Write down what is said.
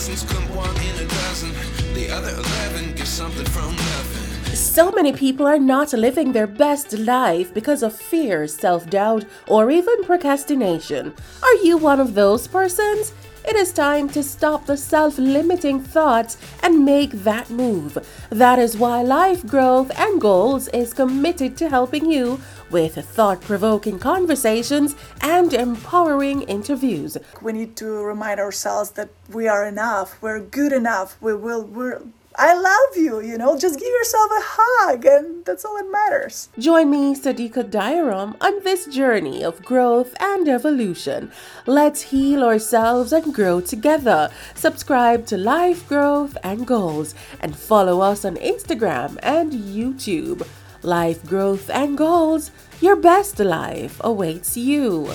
lessons, come one in a dozen. The other 11 get something from. So many people are not living their best life because of fear, self doubt, or even procrastination. Are you one of those persons? It is time to stop the self limiting thoughts and make that move. That is why Life Growth and Goals is committed to helping you with thought provoking conversations and empowering interviews. We need to remind ourselves that we are enough, we're good enough, we will, we're I love you, you know, just give yourself a hug, and that's all that matters. Join me, Sadika Diaram, on this journey of growth and evolution. Let's heal ourselves and grow together. Subscribe to Life Growth and Goals and follow us on Instagram and YouTube. Life Growth and Goals, your best life awaits you.